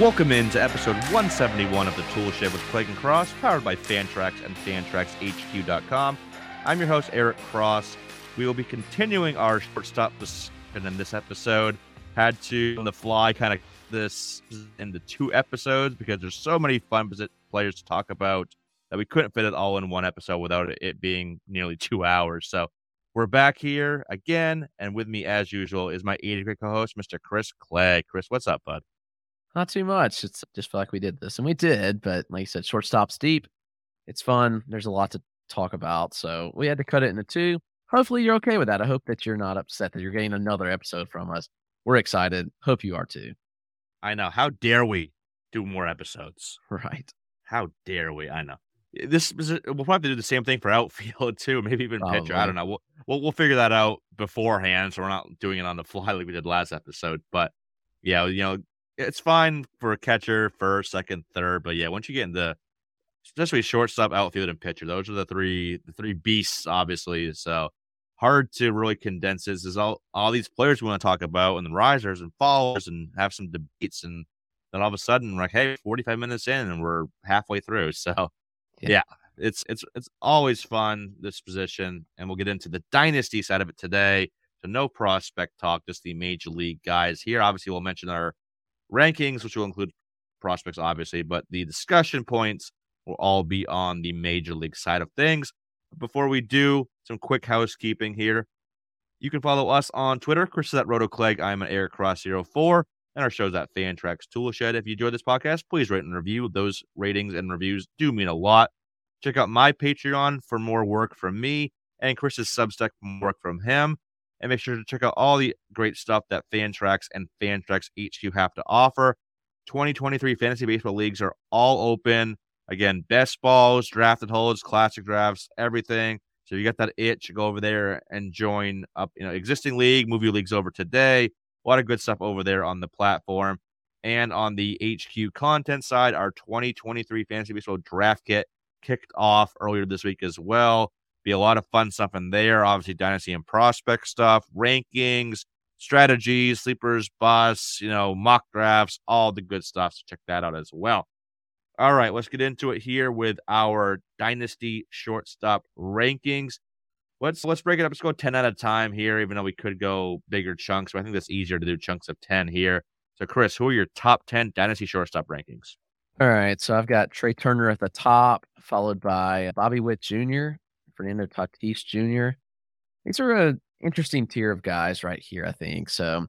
Welcome into episode 171 of the Toolshed with Clegg and Cross, powered by Fantrax and FantraxHQ.com. I'm your host, Eric Cross. We will be continuing our shortstop discussion in this episode. Had to, on the fly, kind of this into two episodes because there's so many fun players to talk about that we couldn't fit it all in one episode without it being nearly two hours. So we're back here again, and with me, as usual, is my 80 great co-host, Mr. Chris Clegg. Chris, what's up, bud? Not too much. It's just like we did this, and we did. But like you said, shortstop's deep. It's fun. There's a lot to talk about, so we had to cut it into two. Hopefully, you're okay with that. I hope that you're not upset that you're getting another episode from us. We're excited. Hope you are too. I know. How dare we do more episodes? Right. How dare we? I know. Eh, this is, eh, we'll probably do the same thing for outfield too, maybe even Probably. pitcher. I don't know. We'll, we'll we'll figure that out beforehand, so we're not doing it on the fly like we did last episode. But yeah, you know, it's fine for a catcher, first, second, third, but yeah, once you get into especially shortstop, outfield, and pitcher, those are the three the three beasts, obviously. So hard to really condense this. Is all all these players we want to talk about, and the risers and fallers, and have some debates, and then all of a sudden, we're like, hey, forty five minutes in, and we're halfway through. So yeah. yeah. It's it's it's always fun this position, and we'll get into the dynasty side of it today. So no prospect talk, just the major league guys here. Obviously, we'll mention our rankings, which will include prospects, obviously, but the discussion points will all be on the major league side of things. Before we do, some quick housekeeping here. You can follow us on Twitter. Chris is at RotoClegg. I'm at EricCross04. And our show's at Fantrax Toolshed. If you enjoyed this podcast, please rate and review. Those ratings and reviews do mean a lot. Check out my Patreon for more work from me and Chris's Substack for more work from him and make sure to check out all the great stuff that Fantrax and Fantrax HQ have to offer. 2023 fantasy baseball leagues are all open. Again, best balls, drafted holds, classic drafts, everything. So you got that itch, go over there and join up, you know, existing league, move your leagues over today. A lot of good stuff over there on the platform. And on the HQ content side, our 2023 fantasy baseball draft kit kicked off earlier this week as well. Be a lot of fun stuff in there. Obviously, dynasty and prospect stuff, rankings, strategies, sleepers, bus, you know, mock drafts, all the good stuff. So check that out as well. All right, let's get into it here with our dynasty shortstop rankings. Let's let's break it up. Let's go 10 at a time here, even though we could go bigger chunks. But I think that's easier to do chunks of 10 here. So, Chris, who are your top 10 dynasty shortstop rankings? All right. So I've got Trey Turner at the top, followed by Bobby Witt Jr., Fernando Tatis Jr. These are an interesting tier of guys right here, I think. So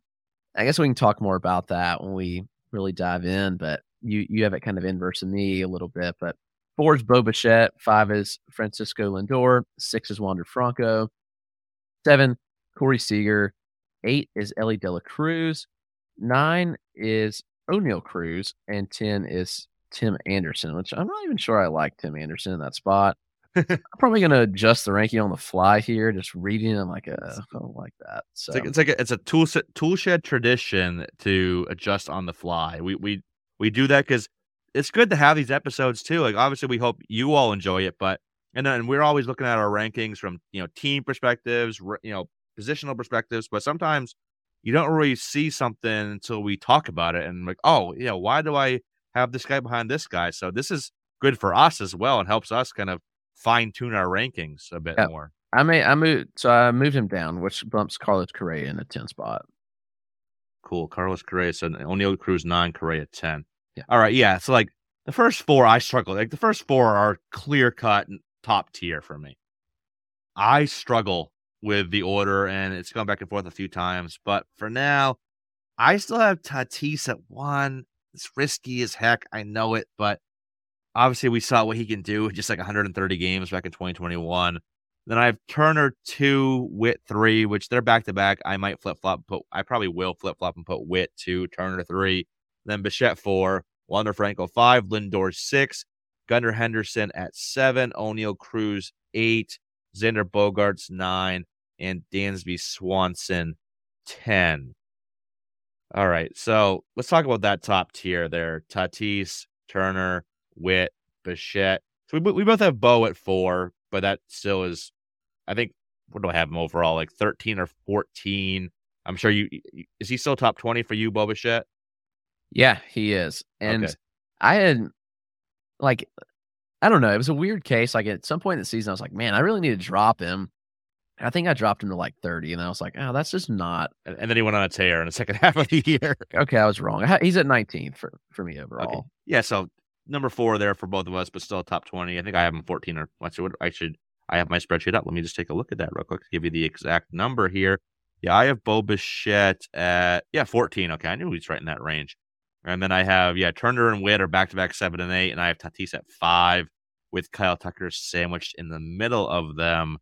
I guess we can talk more about that when we really dive in. But you you have it kind of inverse of me a little bit. But four is Bo Bichette, five is Francisco Lindor, six is Wander Franco, seven Corey Seager, eight is Elly De La Cruz, nine is Oneil Cruz, and ten is Tim Anderson, which I'm not even sure I like Tim Anderson in that spot. I'm probably gonna adjust the ranking on the fly here, just reading them like a like that. So it's like, it's like a, it's a tool tool shed tradition to adjust on the fly. We we we do that because it's good to have these episodes too. Like obviously we hope you all enjoy it, but and then we're always looking at our rankings from you know team perspectives, you know positional perspectives, but sometimes you don't really see something until we talk about it and like oh yeah why do I have this guy behind this guy. So this is good for us as well and helps us kind of fine tune our rankings a bit yeah. more. I may I moved so I moved him down, which bumps Carlos Correa in a ten spot. Cool. Carlos Correa. So Oneil Cruz nine, Correa ten. Yeah. All right. Yeah. So like the first four, I struggle. Like the first four are clear cut top tier for me. I struggle with the order, and it's gone back and forth a few times. But for now, I still have Tatis at one. It's risky as heck. I know it, but obviously we saw what he can do just like 130 games back in 2021. Then I have Turner two, Witt three, which they're back to back. I might flip flop, but I probably will flip flop and put Witt two, Turner three, then Bichette four, Wander Franco five, Lindor six, Gunnar Henderson at seven, Oneil Cruz eight, Xander Bogaerts nine, and Dansby Swanson ten. All right, so let's talk about that top tier there: Tatis, Turner, Witt, Bichette. So we we both have Bo at four, but that still is, I think. What do I have him overall? Like thirteen or fourteen? I'm sure you is he still top twenty for you, Bo Bichette? Yeah, he is. And okay. I had like I don't know. It was a weird case. Like at some point in the season, I was like, man, I really need to drop him. I think I dropped him to like 30, and I was like, oh, that's just not. And then he went on a tear in the second half of the year. okay, I was wrong. He's at 19th for, for me overall. Okay. Yeah, so number four there for both of us, but still top 20. I think I have him 14 or what? So I should. I have my spreadsheet up. Let me just take a look at that real quick to give you the exact number here. Yeah, I have Bo Bichette at yeah 14. Okay, I knew he's right in that range. And then I have, yeah, Turner and Witt are back to back seven and eight. And I have Tatis at five with Kyle Tucker sandwiched in the middle of them.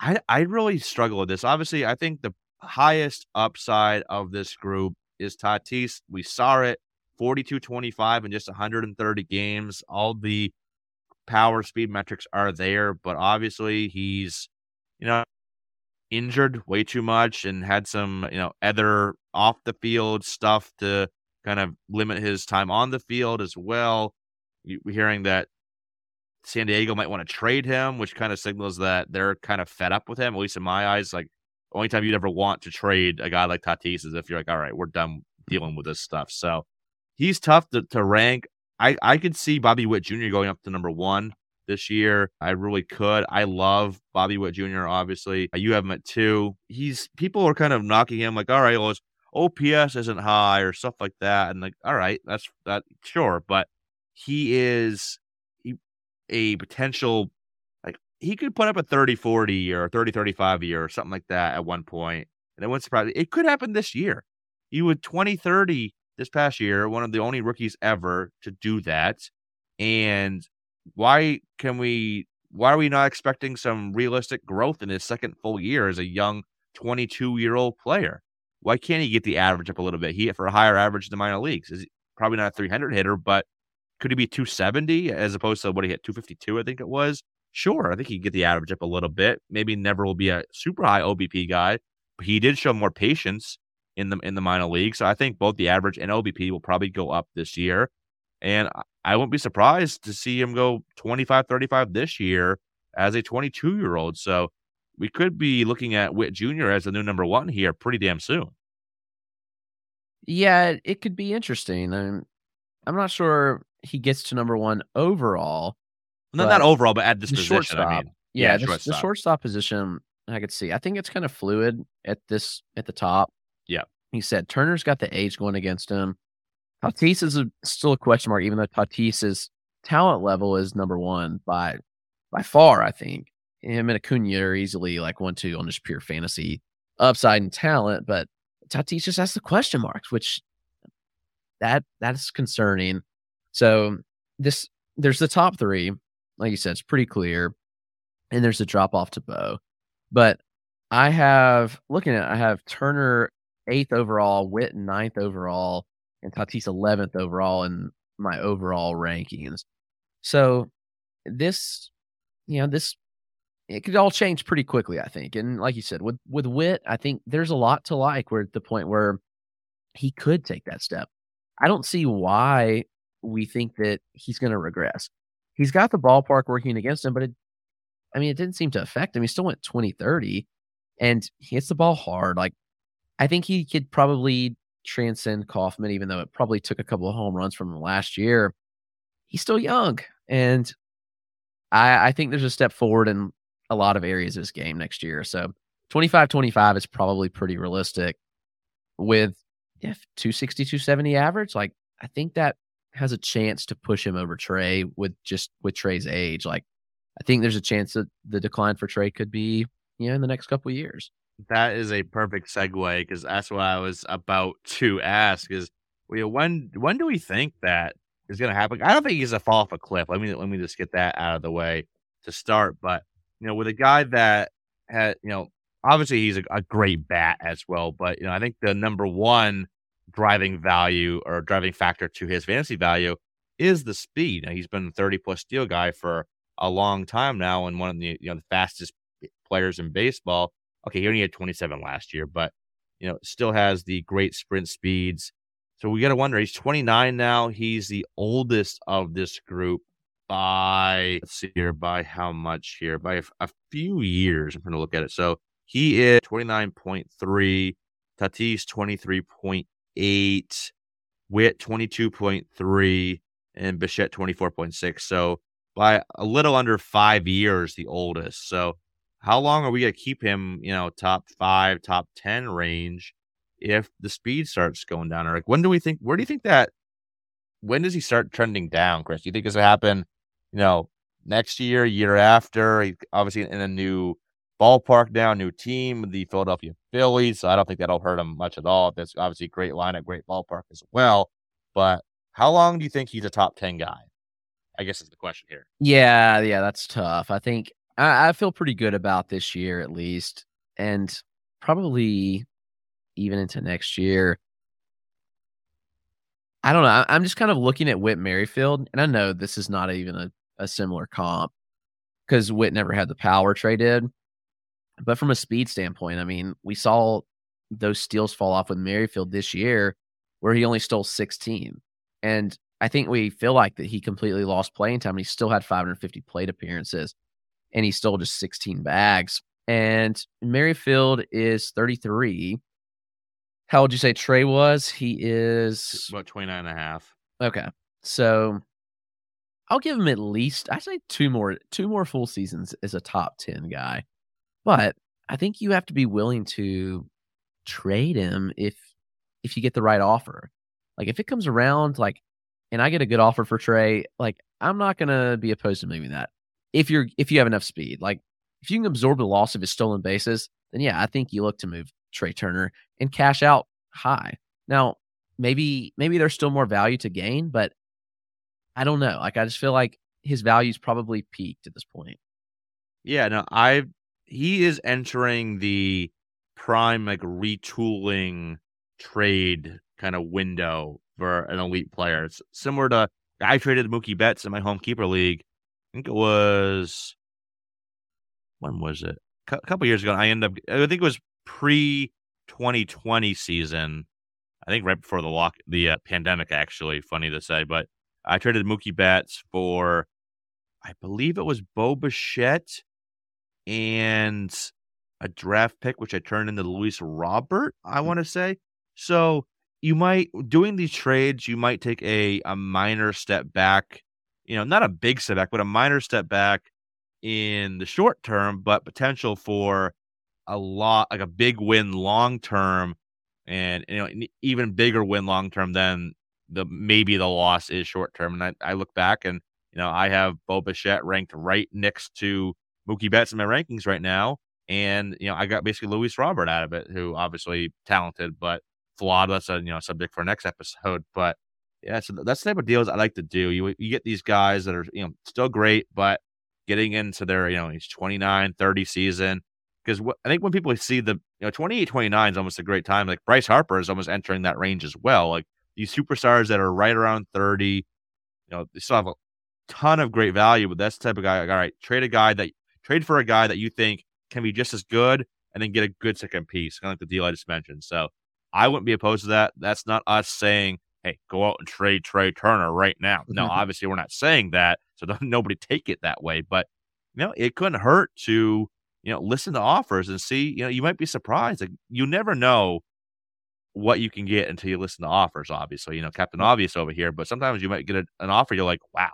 I, I really struggle with this. Obviously, I think the highest upside of this group is Tatis. We saw it 42 25 in just 130 games. All the power speed metrics are there, but obviously he's, you know, injured way too much and had some, you know, other off the field stuff to kind of limit his time on the field as well. Hearing that San Diego might want to trade him, which kind of signals that they're kind of fed up with him. At least in my eyes, like only time you'd ever want to trade a guy like Tatis is if you're like, all right, we're done dealing with this stuff. So he's tough to, to rank. I, I could see Bobby Witt Jr. going up to number one this year. I really could. I love Bobby Witt Jr. Obviously, uh, you have him at two. He's people are kind of knocking him like, all right, well, OPS isn't high or stuff like that. And like, all right, that's that sure, but he is a potential like he could put up a 30 40 or 30 35 year or something like that at one point. And it wouldn't surprise me. It could happen this year. He would 2030 this past year, one of the only rookies ever to do that. And why can we why are we not expecting some realistic growth in his second full year as a young 22 year old player? why can't he get the average up a little bit? He hit for a higher average in the minor leagues. Is probably not a 300 hitter, but could he be 270 as opposed to what he hit 252? I think it was. Sure, I think he could get the average up a little bit. Maybe never will be a super high OBP guy, but he did show more patience in the in the minor league. So I think both the average and OBP will probably go up this year. And I won't be surprised to see him go 25, 35 this year as a 22 year old. So we could be looking at Witt Jr. as the new number one here pretty damn soon. Yeah, it could be interesting. I'm, I'm not sure he gets to number one overall. No, not overall, but at this position. Shortstop, I mean, yeah, yeah the, shortstop. the shortstop position. I could see. I think it's kind of fluid at this at the top. Yeah, he said Turner's got the age going against him. Tatis is a, still a question mark, even though Tatis's talent level is number one by by far. I think him and Acuna are easily like one two on just pure fantasy upside and talent, but Tatis just has the question marks, which that that's concerning. So this there's the top three, like you said, it's pretty clear, and there's a drop off to Bo. But I have looking at I have Turner eighth overall, Witt ninth overall, and Tatis eleventh overall in my overall rankings. So this, you know, this it could all change pretty quickly, I think. And like you said, with with Witt, I think there's a lot to like. We're at the point where he could take that step. I don't see why we think that he's going to regress. He's got the ballpark working against him, but it, I mean, it didn't seem to affect him. He still went 20 30 and he hits the ball hard. Like, I think he could probably transcend Kauffman, even though it probably took a couple of home runs from him last year. He's still young. And I, I think there's a step forward in a lot of areas of his game next year. So 25 25 is probably pretty realistic with yeah, 260, 270 average. Like, I think that has a chance to push him over Trey with just with Trey's age. Like, I think there's a chance that the decline for Trey could be, you know, in the next couple of years. That is a perfect segue because that's what I was about to ask. Is when when do we think that is going to happen? I don't think he's a fall off a cliff. Let me let me just get that out of the way to start. But you know, with a guy that had you know, obviously he's a, a great bat as well. But you know, I think the number one driving value or driving factor to his fantasy value is the speed. Now, he's been a 30 plus steal guy for a long time now and one of the you know the fastest players in baseball. Okay, he only had 27 last year, but you know, still has the great sprint speeds. So we got to wonder. He's 29 now. He's the oldest of this group by let's see here by how much here by a, a few years. I'm going to look at it. So he is 29.3. Tatis 23.8. Witt 22.3 and Bichette 24.6. So by a little under five years, the oldest. So how long are we going to keep him, you know, top five, top 10 range if the speed starts going down? Or like, when do we think, where do you think that, when does he start trending down, Chris? Do you think this will happen, you know, next year, year after? Obviously in a new ballpark now, new team, the Philadelphia Phillies. So I don't think that'll hurt him much at all. That's obviously a great lineup, great ballpark as well. But how long do you think he's a top 10 guy? I guess is the question here. Yeah, yeah, that's tough. I think I, I feel pretty good about this year at least, and probably even into next year. I don't know. I'm just kind of looking at Whit Merrifield, and I know this is not even a, a similar comp because Whit never had the power Trey did. But from a speed standpoint, I mean, we saw those steals fall off with Merrifield this year, where he only stole 16. And I think we feel like that he completely lost playing time. And he still had 550 plate appearances, and he stole just 16 bags. And Merrifield is 33. How would you say Trey was? He is about 29 and a half. Okay. So I'll give him at least I say two more two more full seasons as a top 10 guy. But I think you have to be willing to trade him if if you get the right offer. Like if it comes around like and I get a good offer for Trey, like I'm not gonna be opposed to moving that. If you're if you have enough speed, like if you can absorb the loss of his stolen bases, then yeah, I think you look to move Trey Turner and cash out high. Now, maybe maybe there's still more value to gain, but I don't know. Like I just feel like his value's probably peaked at this point. Yeah, no, I he is entering the prime like retooling trade kind of window for an elite player. It's similar to I traded Mookie Betts in my home keeper league. I think it was when was it? A couple years ago. I ended up. I think it was pre 2020 season. I think right before the lock, the uh, pandemic. Actually, funny to say, but I traded Mookie Betts for, I believe it was Bo Bichette and a draft pick, which I turned into Luis Robert. I mm. want to say so you might doing these trades, you might take a a minor step back, you know, not a big step back, but a minor step back in the short term, but potential for a lot like a big win long term and you know even bigger win long term than the maybe the loss is short term. And I, I look back and you know I have Bo Bichette ranked right next to Mookie Betts in my rankings right now. And you know, I got basically Luis Robert out of it, who obviously talented, but flawed. That's a you know subject for next episode. But yeah, so that's the type of deals I like to do. You you get these guys that are you know still great, but getting into their you know he's 29, 30 season. Because I think when people see the you know 28, 29 is almost a great time. Like Bryce Harper is almost entering that range as well. Like these superstars that are right around 30, you know, they still have a ton of great value, but that's the type of guy. Like, all right, trade a guy that trade for a guy that you think can be just as good and then get a good second piece, kind of like the deal I just mentioned. So I wouldn't be opposed to that. That's not us saying, hey, go out and trade Trey Turner right now. No, mm-hmm. obviously we're not saying that. So don't nobody take it that way. But you know, it couldn't hurt to, you know, listen to offers and see, you know, you might be surprised. Like, you never know what you can get until you listen to offers. Obviously, you know, Captain mm-hmm. Obvious over here, but sometimes you might get a, an offer. You're like, wow,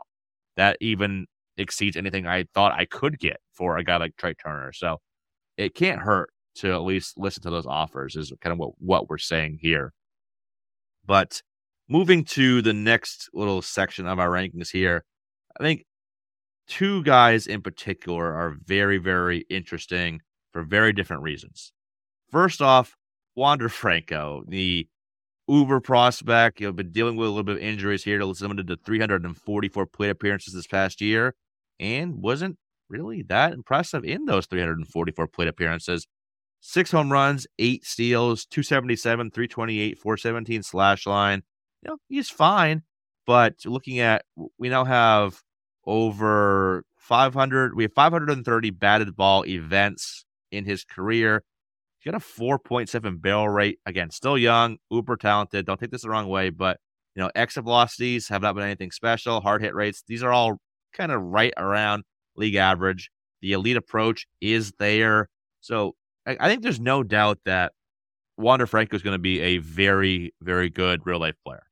that even exceeds anything I thought I could get for a guy like Trey Turner. So it can't hurt to at least listen to those offers. Is kind of what what we're saying here. But moving to the next little section of our rankings here, I think two guys in particular are very, very interesting for very different reasons. First off, Wander Franco, the uber prospect, you know, been dealing with a little bit of injuries here, limited to 344 plate appearances this past year, and wasn't really that impressive in those 344 plate appearances. Six home runs, eight steals, 277, 328, 417 slash line. You know, he's fine, but looking at, we now have over 500, we have 530 batted ball events in his career. He's got a 4.7 barrel rate. Again, still young, uber talented. Don't take this the wrong way, but you know, exit velocities have not been anything special. Hard hit rates, these are all kind of right around league average. The elite approach is there. So I, I think there's no doubt that Wander Franco is going to be a very, very good real life player.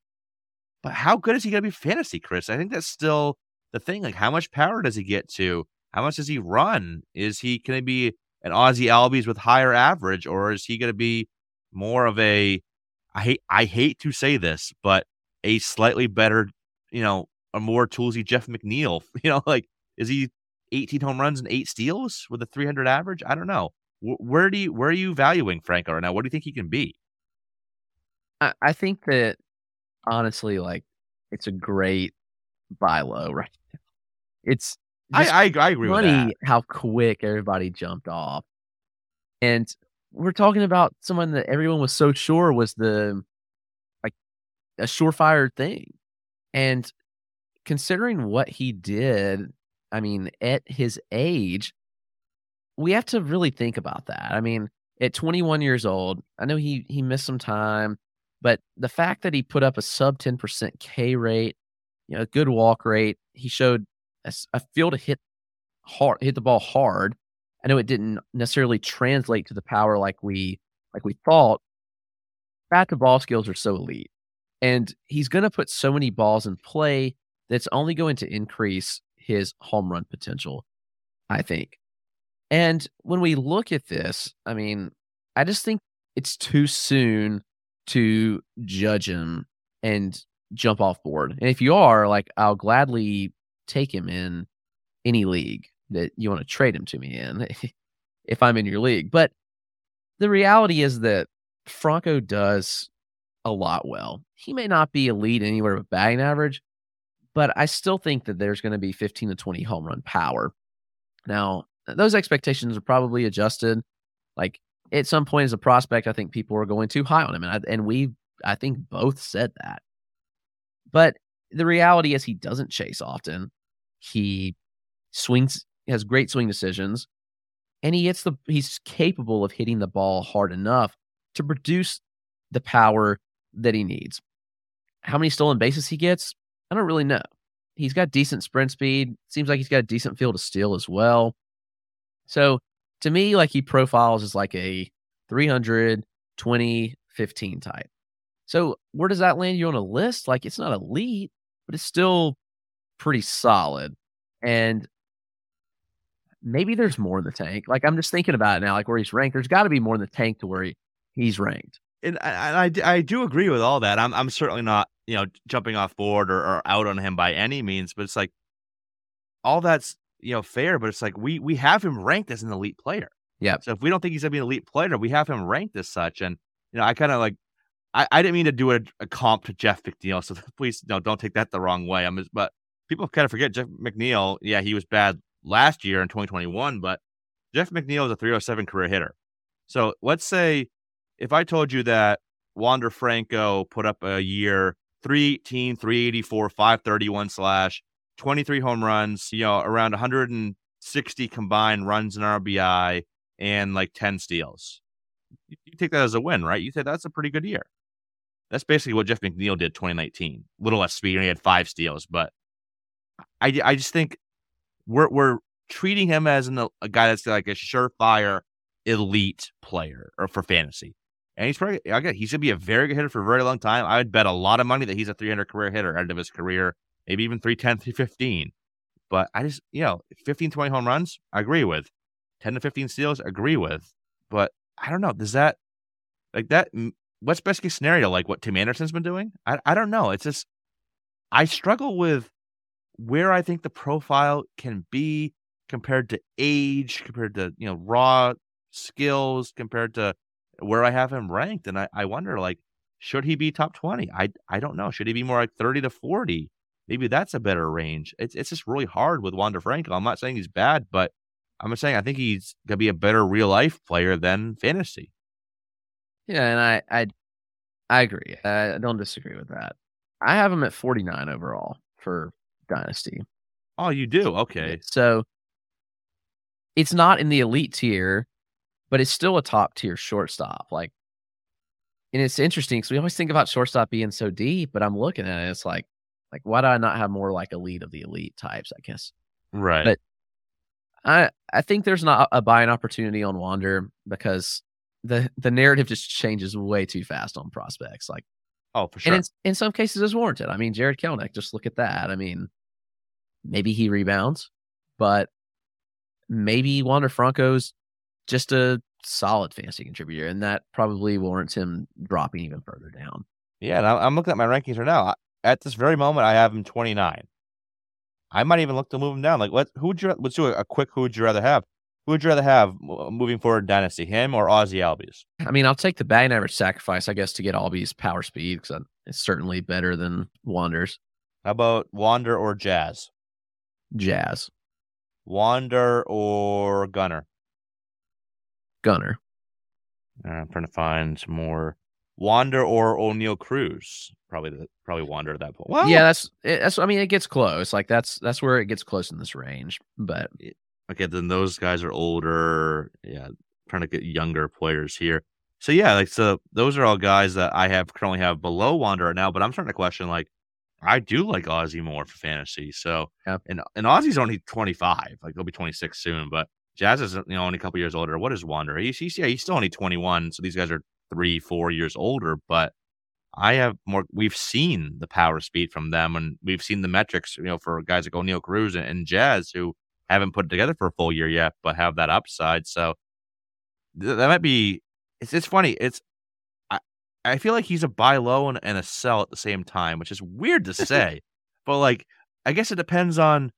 But how good is he going to be fantasy, Chris? I think that's still the thing. Like, how much power does he get to? How much does he run? Is he going to be an Ozzie Albies with higher average, or is he going to be more of a I hate I hate to say this, but a slightly better, you know, a more toolsy Jeff McNeil. You know, like is he 18 home runs and eight steals with a 300 average? I don't know. Where do you where are you valuing Franco right now? What do you think he can be? I, I think that honestly, like it's a great buy low right It's I, I, I agree funny how quick everybody jumped off. And we're talking about someone that everyone was so sure was the like a surefire thing. And considering what he did, I mean, at his age, we have to really think about that. I mean, at 21 years old, I know he he missed some time, but the fact that he put up a sub 10% K rate, you know, a good walk rate, he showed a, a feel to hit hard, hit the ball hard. I know it didn't necessarily translate to the power like we like we thought. Bat to ball skills are so elite, and he's going to put so many balls in play that's only going to increase his home run potential. I think. And when we look at this, I mean, I just think it's too soon to judge him and jump off board. And if you are, like, I'll gladly take him in any league that you want to trade him to me in if I'm in your league. But the reality is that Franco does a lot well. He may not be elite anywhere but batting average, but I still think that there's going to be 15 to 20 home run power. Now, those expectations are probably adjusted. Like at some point as a prospect, I think people are going too high on him, and I, and we I think both said that. But the reality is he doesn't chase often. He swings has great swing decisions, and he hits the he's capable of hitting the ball hard enough to produce the power that he needs. How many stolen bases he gets, I don't really know. He's got decent sprint speed. Seems like he's got a decent field to steal as well. So to me, like he profiles as like a 300, 20, 15 type. So where does that land you on a list? Like it's not elite, but it's still pretty solid. And maybe there's more in the tank. Like I'm just thinking about it now, like where he's ranked. There's got to be more in the tank to where he, he's ranked. And I, I, I do agree with all that. I'm I'm certainly not you know jumping off board or, or out on him by any means, but it's like all that's you know fair. But it's like we we have him ranked as an elite player. Yeah. So if we don't think he's gonna be an elite player, we have him ranked as such. And you know I kind of like I, I didn't mean to do a, a comp to Jeff McNeil, so please no don't take that the wrong way. I'm just, but people kind of forget Jeff McNeil. Yeah, he was bad last year in 2021, but Jeff McNeil is a 307 career hitter. So let's say if I told you that Wander Franco put up a year 318, 384, 531 slash, 23 home runs, you know, around 160 combined runs and RBI, and like 10 steals. You, you take that as a win, right? You say that's a pretty good year. That's basically what Jeff McNeil did 2019. A little less speed, he had five steals, but I, I just think we're we're treating him as an, a guy that's like a surefire elite player or for fantasy. And he's probably again, he's gonna be a very good hitter for a very long time. I would bet a lot of money that he's a 300 career hitter end of his career, maybe even 310, 315. But I just, you know, 15, 20 home runs, I agree with. 10 to 15 steals, agree with. But I don't know. Does that, like that, what's best case scenario? Like what Tim Anderson's been doing? I, I don't know. It's just, I struggle with where I think the profile can be compared to age, compared to, you know, raw skills, compared to where I have him ranked. And I, I wonder, like, should he be top 20? I, I don't know. Should he be more like 30 to 40? Maybe that's a better range. It's it's just really hard with Wander Franco. I'm not saying he's bad, but I'm just saying I think he's gonna be a better real life player than fantasy. Yeah, and I I I agree. I don't disagree with that. I have him at 49 overall for Dynasty. Oh, you do? Okay. So it's not in the elite tier, but it's still a top tier shortstop. Like, and it's interesting because we always think about shortstop being so deep, but I'm looking at it, it's like like, why do I not have more like elite of the elite types? I guess. Right. But I I think there's not a buying opportunity on Wander because the the narrative just changes way too fast on prospects. Like, oh, for sure. And in, in some cases, it's warranted. I mean, Jarred Kelenic. Just look at that. I mean, maybe he rebounds, but maybe Wander Franco's just a solid fantasy contributor, and that probably warrants him dropping even further down. Yeah, and I'm looking at my rankings right now at this very moment, I have him 29. I might even look to move him down. Like, what? Who would you? Let's do a, a quick. Who would you rather have? Who would you rather have uh, moving forward Dynasty, him or Ozzie Albies? I mean, I'll take the batting average sacrifice, I guess, to get Albies power speed because it's certainly better than Wander's. How about Wander or Jazz? Jazz. Wander or Gunner? Gunnar. I'm trying to find some more. Wander or Oneil Cruz? Probably the probably Wander at that point. Well, yeah, that's eh, that's. I mean, it gets close. Like that's that's where it gets close in this range. But okay, then those guys are older. Yeah, trying to get younger players here. So yeah, like so those are all guys that I have currently have below Wander right now. But I'm starting to question like I do like Ozzie more for fantasy. So yeah. and and Ozzie's only 25. Like he'll be 26 soon. But Jazz is you know only a couple years older. What is Wander? He's, he's yeah he's still only 21. So these guys are three, four years older, but I have more. We've seen the power speed from them, and we've seen the metrics, you know, for guys like Oneil Cruz and, and Jazz who haven't put it together for a full year yet, but have that upside. So th- that might be. It's it's funny. It's I I feel like he's a buy low and, and a sell at the same time, which is weird to say, but like I guess it depends on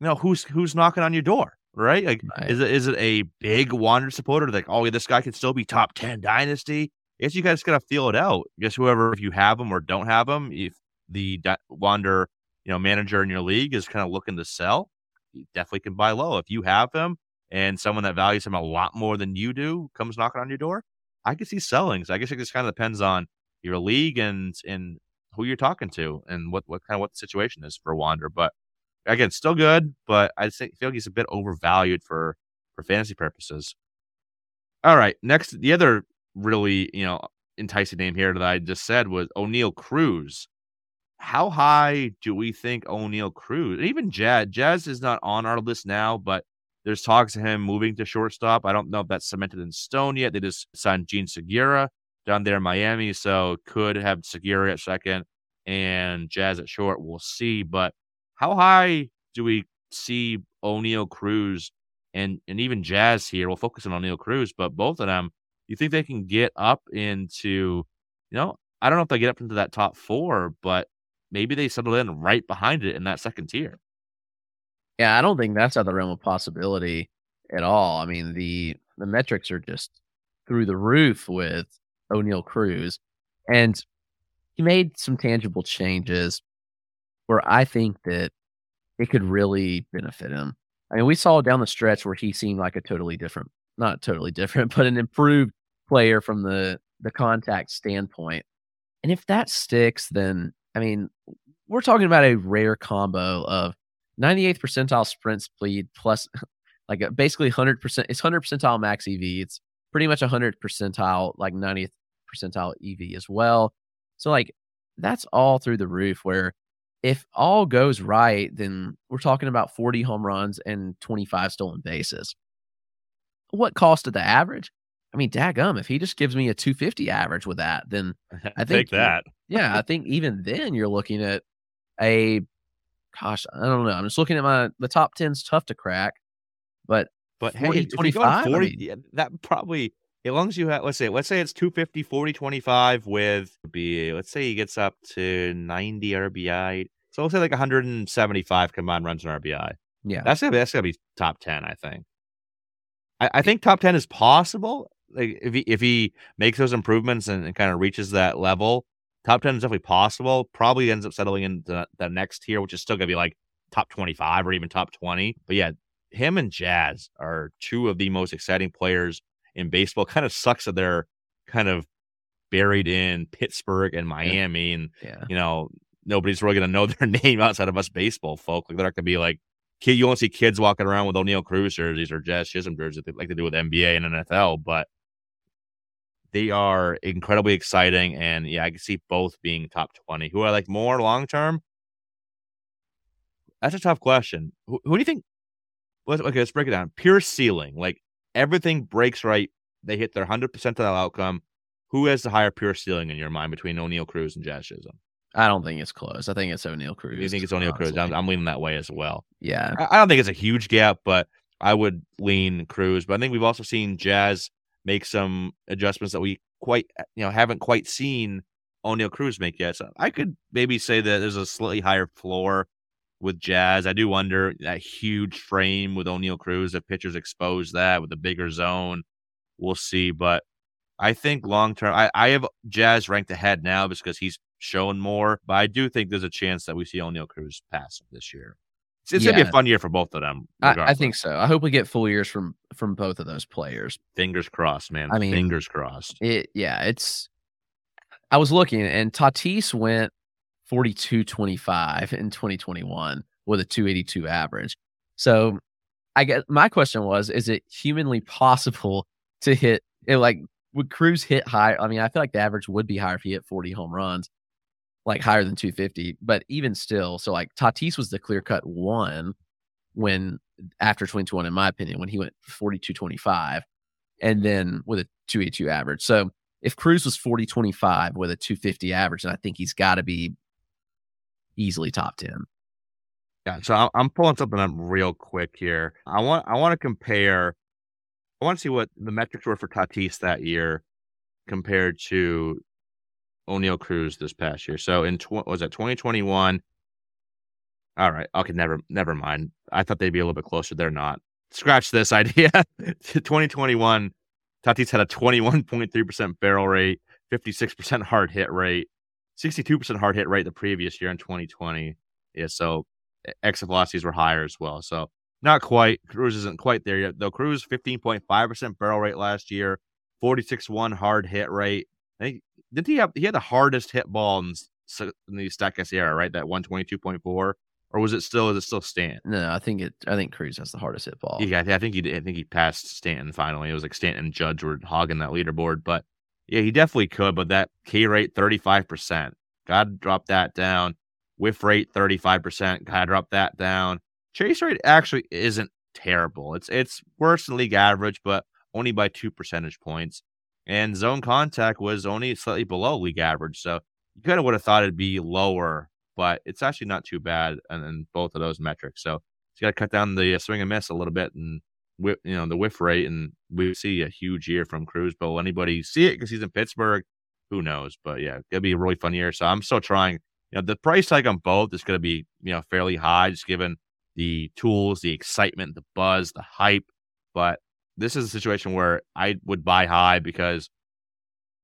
you know who's who's knocking on your door right? Like, right. is it is it a big Wander supporter? Like, oh, this guy could still be top ten dynasty. I guess you guys gotta feel it out. I guess whoever, if you have them or don't have them, if the Wander, you know, manager in your league is kind of looking to sell, you definitely can buy low. If you have him and someone that values him a lot more than you do comes knocking on your door, I can see selling. So I guess it just kind of depends on your league and and who you're talking to and what what kind of what the situation is for Wander. But again, still good, but I think feel like he's a bit overvalued for for fantasy purposes. All right, next, the other really you know enticing name here that I just said was Oneil Cruz. How high do we think Oneil Cruz? Even Jazz, Jazz is not on our list now, but there's talks of him moving to shortstop. I don't know if that's cemented in stone yet. They just signed Jean Segura down there in Miami, so could have Segura at second and Jazz at short. We'll see, but how high do we see Oneil Cruz and and even Jazz here? We'll focus on Oneil Cruz, but both of them, you think they can get up into, you know, I don't know if they get up into that top four, but maybe they settle in right behind it in that second tier. Yeah, I don't think that's out of the realm of possibility at all. I mean, the the metrics are just through the roof with Oneil Cruz. And he made some tangible changes where I think that it could really benefit him. I mean, we saw down the stretch where he seemed like a totally different, not totally different, but an improved player from the the contact standpoint. And if that sticks, then I mean, we're talking about a rare combo of 98th percentile sprint speed plus like a, basically 100%. It's 100 percentile max EV. It's pretty much 100 percentile, like 90th percentile EV as well. So like that's all through the roof. Where if all goes right, then we're talking about 40 home runs and 25 stolen bases. What cost of the average? I mean, daggum, if he just gives me a 250 average with that, then I think that. yeah, I think even then you're looking at a gosh, I don't know. I'm just looking at my the top 10's tough to crack, but But 40, hey, if you go 25, I 40, mean- yeah, that probably as long as you have let's say let's say it's 250, 40, 25 with be let's say he gets up to 90 RBI. So let's say like 175 combined runs and RBI. yeah. That's gonna be that's gonna be top ten, I think. I, I think top ten is possible. Like if he if he makes those improvements and, and kind of reaches that level, top ten is definitely possible. Probably ends up settling in the, the next tier, which is still gonna be like top twenty five or even top twenty. But yeah, him and Jazz are two of the most exciting players in baseball. Kind of sucks that they're kind of buried in Pittsburgh and Miami, and yeah. you know, nobody's really gonna know their name outside of us baseball folk. Like they're not gonna be like kid. You won't see kids walking around with Oneil Cruz jerseys or Jazz Chisholm jerseys like they do with NBA and NFL, but they are incredibly exciting. And yeah, I can see both being top twenty. Who I like more long term? That's a tough question. Who, who do you think? Let's, okay, let's break it down. Pure ceiling, like everything breaks right. They hit their hundred percentile outcome. Who has the higher pure ceiling in your mind between Oneil Cruz and Jazz Chisholm? I don't think it's close. I think it's Oneil Cruz. You think it's Oneil Cruz? I'm. I'm leaning that way as well. yeah. I, I don't think it's a huge gap, but I would lean Cruz. But I think we've also seen Jazz make some adjustments that we quite, uh, you know, haven't quite seen Oneil Cruz make yet. So I could maybe say that there's a slightly higher floor with Jazz. I do wonder that huge frame with Oneil Cruz if pitchers expose that with a bigger zone. We'll see, but I think long term, I, I have Jazz ranked ahead now just because he's shown more. But I do think there's a chance that we see Oneil Cruz pass this year. It's, it's gonna be a fun year for both of them. I, I think so. I hope we get full years from from both of those players. Fingers crossed, man. I mean- fingers crossed. It yeah, it's I was looking and Tatis went 42-25 in 2021 with a 282 average. So I guess my question was is it humanly possible to hit it like would Cruz hit high? I mean, I feel like the average would be higher if he hit 40 home runs, like higher than 250. But even still, so like Tatis was the clear cut one when after 2021, in my opinion, when he went 42 25 and then with a 282 average. So if Cruz was 40 25 with a 250 average, then I think he's got to be easily top 10. Yeah. So I'm pulling something up real quick here. I want I want to compare. I want to see what the metrics were for Tatis that year compared to Oneil Cruz this past year. So in tw- was it 2021? All right. Okay. Never never mind. I thought they'd be a little bit closer. They're not. Scratch this idea. 2021, Tatis had a 21.3% barrel rate, 56% hard hit rate, 62% hard hit rate the previous year in 2020. Yeah, so exit velocities were higher as well. So not quite. Cruz isn't quite there yet, though. Cruz 15.5% barrel rate last year, 46-1 hard hit rate. I think did he have he had the hardest hit ball in, in the Statcast era, right? That 122.4, or was it still is it still Stanton? No, I think it. I think Cruz has the hardest hit ball. Yeah, I, I think he did- I think he passed Stanton finally. It was like Stanton and Judge were hogging that leaderboard, but yeah, he definitely could. But that K rate thirty five percent, got to drop that down. Whiff rate thirty five percent, got to drop that down. Chase rate actually isn't terrible. It's it's worse than league average, but only by two percentage points. And zone contact was only slightly below league average, so you kind of would have thought it'd be lower, but it's actually not too bad. And in both of those metrics, so you got to cut down the uh, swing and miss a little bit and whip, you know, the whiff rate, and we see a huge year from Cruz. But will anybody see it because he's in Pittsburgh? Who knows? But yeah, it'll be a really fun year. So I'm still trying. You know, the price tag on both is going to be you know fairly high, just given the tools, the excitement, the buzz, the hype. But this is a situation where I would buy high because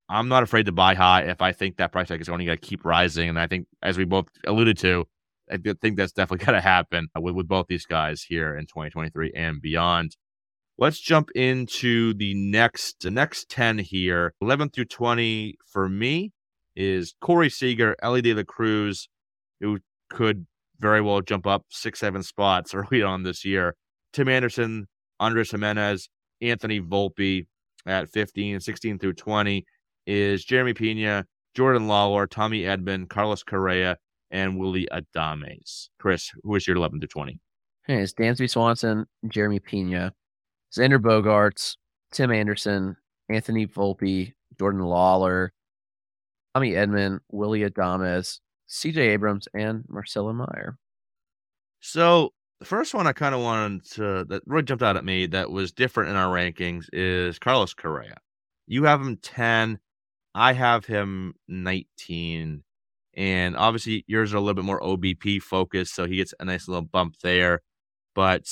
I'm not afraid to buy high if I think that price tag is only going to keep rising. And I think, as we both alluded to, I think that's definitely going to happen uh, with, with both these guys here in 2023 and beyond. Let's jump into the next the next 10 here. 11 through 20 for me is Corey Seager, Elly De La Cruz, who could very well jump up six, seven spots early on this year. Tim Anderson, Andres Gimenez, Anthony Volpe at 15, 16 through 20 is Jeremy Pena, Jordan Lawlar, Tommy Edman, Carlos Correa, and Willie Adames. Chris, who is your 11 through 20? Hey, it's Dansby Swanson, Jeremy Pena, Xander Bogaerts, Tim Anderson, Anthony Volpe, Jordan Lawlar, Tommy Edman, Willie Adames, CJ Abrams, and Marcelo Mayer. So the first one I kind of wanted to that really jumped out at me that was different in our rankings is Carlos Correa. You have him 10. I have him 19. And obviously yours are a little bit more OBP focused, so he gets a nice little bump there. But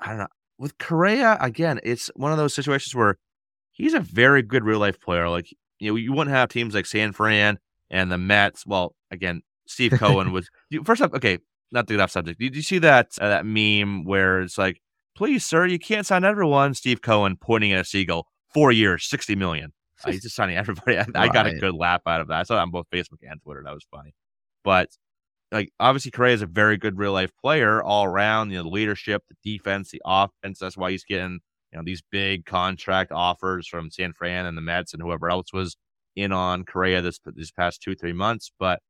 I don't know. With Correa, again, it's one of those situations where he's a very good real life player. Like, you know, you wouldn't have teams like San Fran and the Mets. Well, again, Steve Cohen was first up. Okay, not to get off subject. Did you see that uh, that meme where it's like, "Please, sir, you can't sign everyone." Steve Cohen pointing at a seagull. Four years, sixty million. Uh, he's just signing everybody. I, I, got a good laugh out of that. I saw it on both Facebook and Twitter. That was funny. But like, obviously, Correa is a very good real life player all around. You know, the leadership, the defense, the offense. That's why he's getting you know these big contract offers from San Fran and the Mets and whoever else was in on Correa this this past two three months. But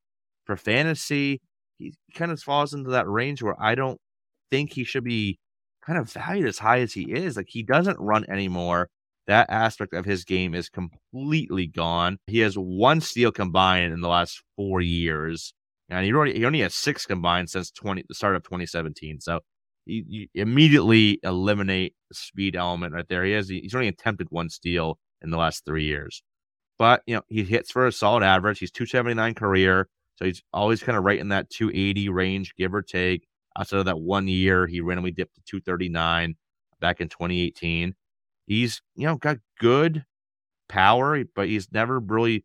for fantasy, he kind of falls into that range where I don't think he should be kind of valued as high as he is. Like he doesn't run anymore. That aspect of his game is completely gone. He has one steal combined in the last four years, and he already he only has six combined since twenty the start of 2017. So you, you immediately eliminate the speed element right there. He has he's only attempted one steal in the last three years, but you know he hits for a solid average. He's 279 career. So he's always kind of right in that 280 range, give or take. Outside of that one year, he randomly dipped to 239 back in 2018. He's, you know, got good power, but he's never really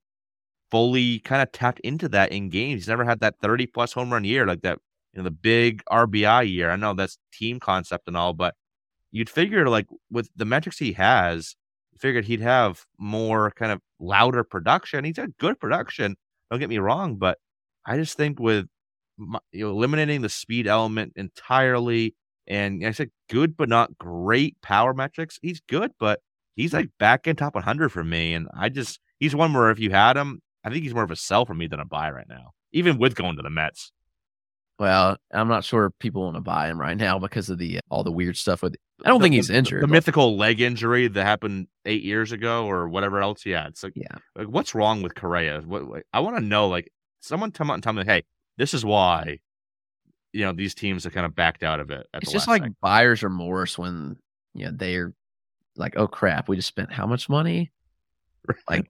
fully kind of tapped into that in games. He's never had that 30 plus home run year, like that, you know, the big RBI year. I know that's team concept and all, but you'd figure like with the metrics he has, you figured he'd have more kind of louder production. He's had good production. Don't get me wrong, but I just think with you know, eliminating the speed element entirely, and I said good but not great power metrics. He's good, but he's like back in top 100 for me. And I just he's one where if you had him, I think he's more of a sell for me than a buy right now, even with going to the Mets. Well, I'm not sure people want to buy him right now because of the uh, all the weird stuff with. I don't the, think he's injured. The, the mythical leg injury that happened eight years ago or whatever else. Yeah, it's like yeah. Like, what's wrong with Correa? What, what I want to know. Like, someone come out and tell me, hey, this is why you know these teams have kind of backed out of it. it's just like buyers buyer's remorse when you know they're like, oh crap, we just spent how much money? Like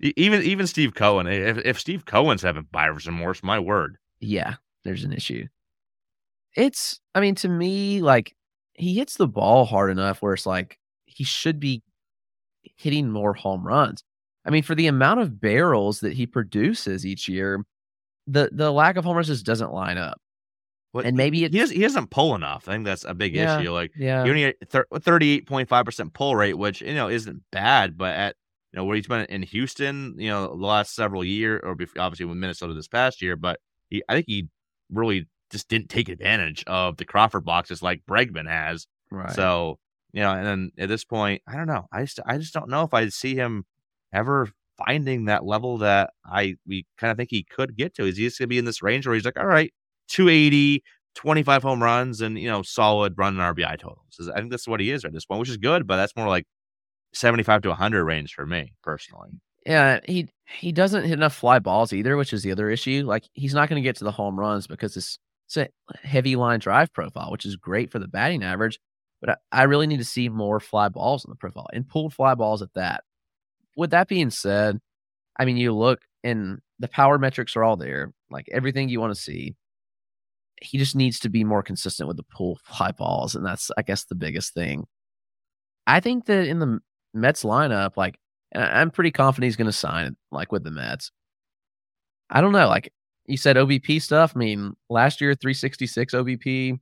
even even Steve Cohen. If if Steve Cohen's having buyer's remorse, my word. Yeah, there's an issue. It's I mean, to me, like he hits the ball hard enough where it's like he should be hitting more home runs. I mean, for the amount of barrels that he produces each year, the the lack of home runs just doesn't line up. What, and maybe he doesn't, he doesn't pull enough. I think that's a big yeah, issue. Like, yeah, you only get thirty eight point five percent pull rate, which you know isn't bad, but at you know where he's been in Houston, you know, the last several years, or obviously with Minnesota this past year, but he, I think he really just didn't take advantage of the Crawford boxes like Bregman has. Right. So you know, and then at this point, I don't know. I just I just don't know if I see him ever finding that level that I we kind of think he could get to. Is he just gonna be in this range where he's like, all right, 280, 25 home runs, and you know, solid run and RBI totals. I think that's what he is at this point, which is good, but that's more like 75 to 100 range for me personally. Yeah, he he doesn't hit enough fly balls either, which is the other issue. Like he's not going to get to the home runs because it's, it's a heavy line drive profile, which is great for the batting average. But I, I really need to see more fly balls in the profile and pulled fly balls at that with that being said, I mean, you look and the power metrics are all there, like everything you want to see. He just needs to be more consistent with the pull fly balls, and that's, I guess, the biggest thing. I think that in the Mets lineup, like, I'm pretty confident he's going to sign like with the Mets. I don't know, like you said, OBP stuff. I mean, last year 366 OBP,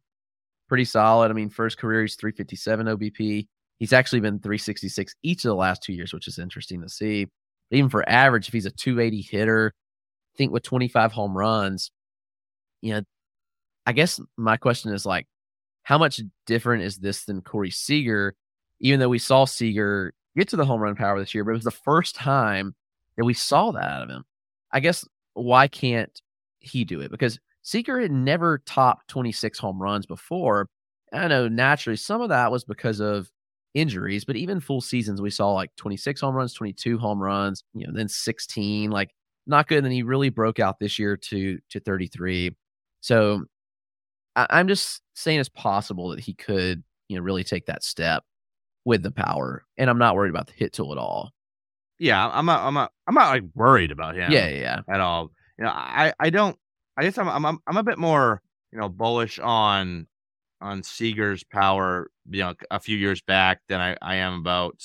pretty solid. I mean, first career he's 357 OBP. He's actually been 366 each of the last two years, which is interesting to see. But even for average, if he's a 280 hitter, I think with 25 home runs, you know, I guess my question is like, how much different is this than Corey Seager? Even though we saw Seager get to the home run power this year, but it was the first time that we saw that out of him. I guess why can't he do it? Because Seager had never topped 26 home runs before. I know naturally some of that was because of injuries, but even full seasons, we saw like 26 home runs, 22 home runs, you know, then 16, like not good. And then he really broke out this year to to 33. So I, am just saying it's possible that he could, you know, really take that step with the power. And I'm not worried about the hit tool at all. Yeah, I'm not. I'm not. I'm not like worried about him. Yeah, yeah, at all. You know, I I don't. I guess I'm I'm I'm a bit more you know bullish on on Seager's power. You know, a few years back than I I am about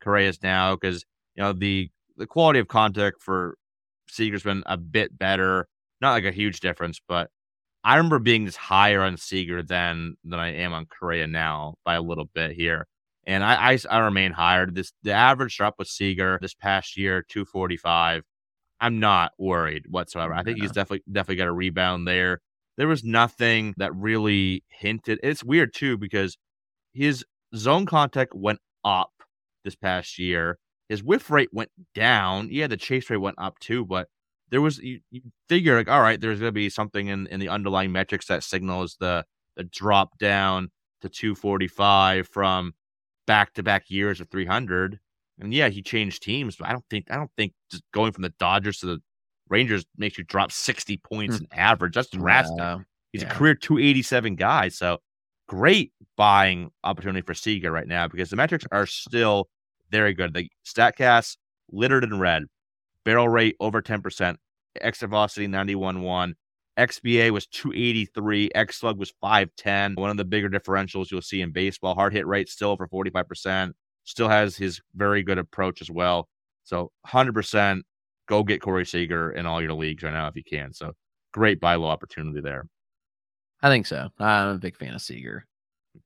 Correa's now because you know the the quality of contact for Seager's been a bit better. Not like a huge difference, but I remember being just higher on Seager than than I am on Correa now by a little bit here. And I, I, I remain higher. This the average drop with Seager this past year, 245. I'm not worried whatsoever. I think he's definitely definitely got a rebound there. There was nothing that really hinted. It's weird too because his zone contact went up this past year. His whiff rate went down. Yeah, the chase rate went up too, but there was you, you figure like all right, there's gonna be something in, in the underlying metrics that signals the the drop down to 245 from back to back years of 300. And yeah, he changed teams, but I don't think I don't think just going from the Dodgers to the Rangers makes you drop 60 points mm. in average. That's drastic. He's yeah. a career 287 guy. So great buying opportunity for Seager right now because the metrics are still very good. The StatCast littered in red barrel rate over 10%, exit velocity 91.1, XBA was 283, X slug was 510. One of the bigger differentials you'll see in baseball. Hard hit rate still over 45%. Still has his very good approach as well. So 100% go get Corey Seager in all your leagues right now if you can. So great buy low opportunity there. I think so. I'm a big fan of Seager.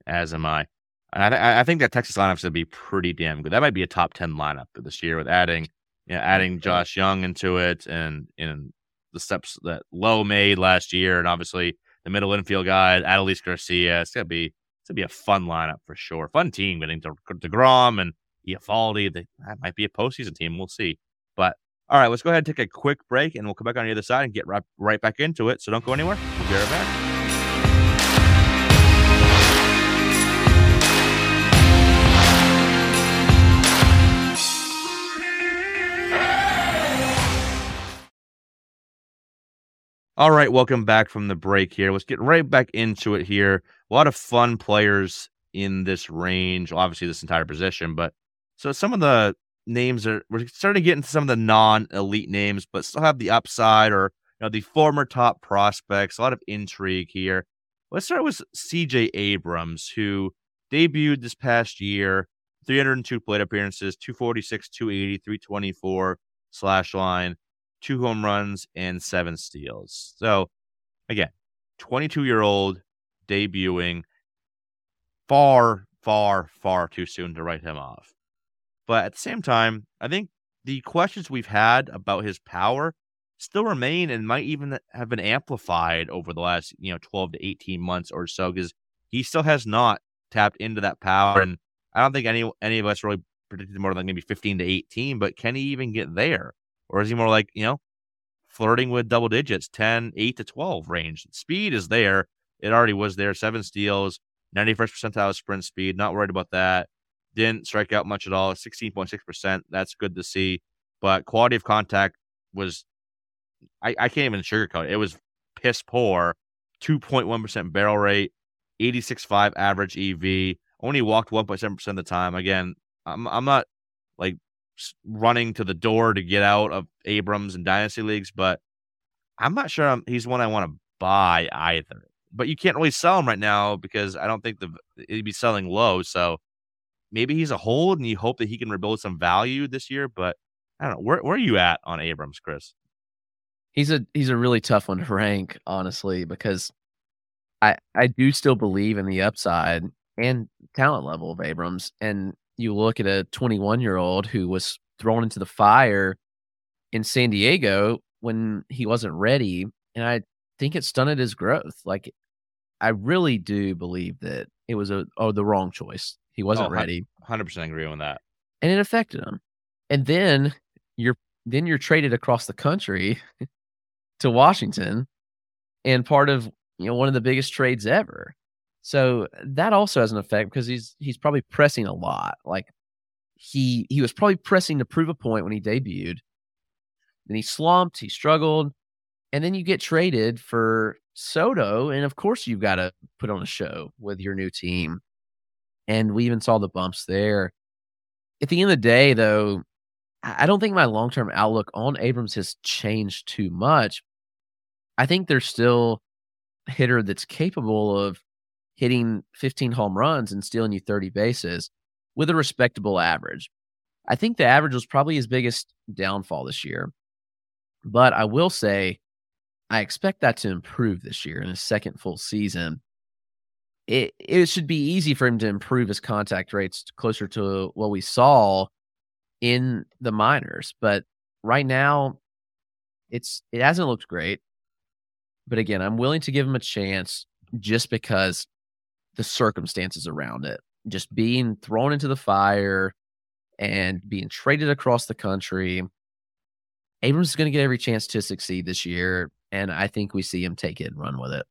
As am I. I, th- I think that Texas lineup's going to be pretty damn good. That might be a top 10 lineup this year with adding you know, adding Josh Jung into it and in the steps that Lowe made last year, and obviously the middle infield guy, Adolis Garcia. It's gonna be it's gonna be a fun lineup for sure. Fun team getting to Degrom and Eovaldi. That might be a postseason team. We'll see. All right, let's go ahead and take a quick break, and we'll come back on the other side and get right, right back into it. So don't go anywhere. We'll be right back. All right, welcome back from the break here. Let's get right back into it here. A lot of fun players in this range, obviously this entire position, but so some of the names are we're starting to get into some of the non-elite names, but still have the upside or you know the former top prospects. A lot of intrigue here. Let's start with CJ Abrams, who debuted this past year, 302 plate appearances, 246, 280, 324 slash line two home runs, and seven steals. So, again, 22 year old debuting, far, far, far too soon to write him off. But at the same time, I think the questions we've had about his power still remain and might even have been amplified over the last, you know, 12 to 18 months or so because he still has not tapped into that power. And I don't think any any of us really predicted more than maybe 15 to 18, but can he even get there? Or is he more like, you know, flirting with double digits, 10, 8 to 12 range? Speed is there. It already was there. Seven steals, 91st percentile sprint speed. Not worried about that. Didn't strike out much at all. 16.6%. That's good to see. But quality of contact was, I, I can't even sugarcoat it. It was piss poor. 2.1% barrel rate, 86.5 average EV. Only walked 1.7% of the time. Again, I'm, I'm not like running to the door to get out of Abrams and dynasty leagues, but I'm not sure I'm, he's one I want to buy either. But you can't really sell him right now because I don't think the he'd be selling low. So maybe he's a hold, and you hope that he can rebuild some value this year. But I don't know where where are you at on Abrams, Chris? He's a he's a really tough one to rank, honestly, because I I do still believe in the upside and talent level of Abrams, and you look at a 21 year old who was thrown into the fire in San Diego when he wasn't ready. And I think it stunted his growth. Like, I really do believe that it was a oh the wrong choice. He wasn't oh, ready. Hundred percent agree on that. And it affected him. And then you're then you're traded across the country to Washington, and part of you know one of the biggest trades ever. So that also has an effect because he's he's probably pressing a lot. Like he he was probably pressing to prove a point when he debuted. Then he slumped, he struggled, and then you get traded for Soto, and of course you've got to put on a show with your new team. And we even saw the bumps there. At the end of the day, though, I don't think my long term outlook on Abrams has changed too much. I think there's still a hitter that's capable of hitting 15 home runs and stealing you 30 bases with a respectable average. I think the average was probably his biggest downfall this year. But I will say, I expect that to improve this year in his second full season. It it should be easy for him to improve his contact rates closer to what we saw in the minors. But right now, it's it hasn't looked great. But again, I'm willing to give him a chance just because the circumstances around it, just being thrown into the fire and being traded across the country. Abrams is going to get every chance to succeed this year, and I think we see him take it and run with it.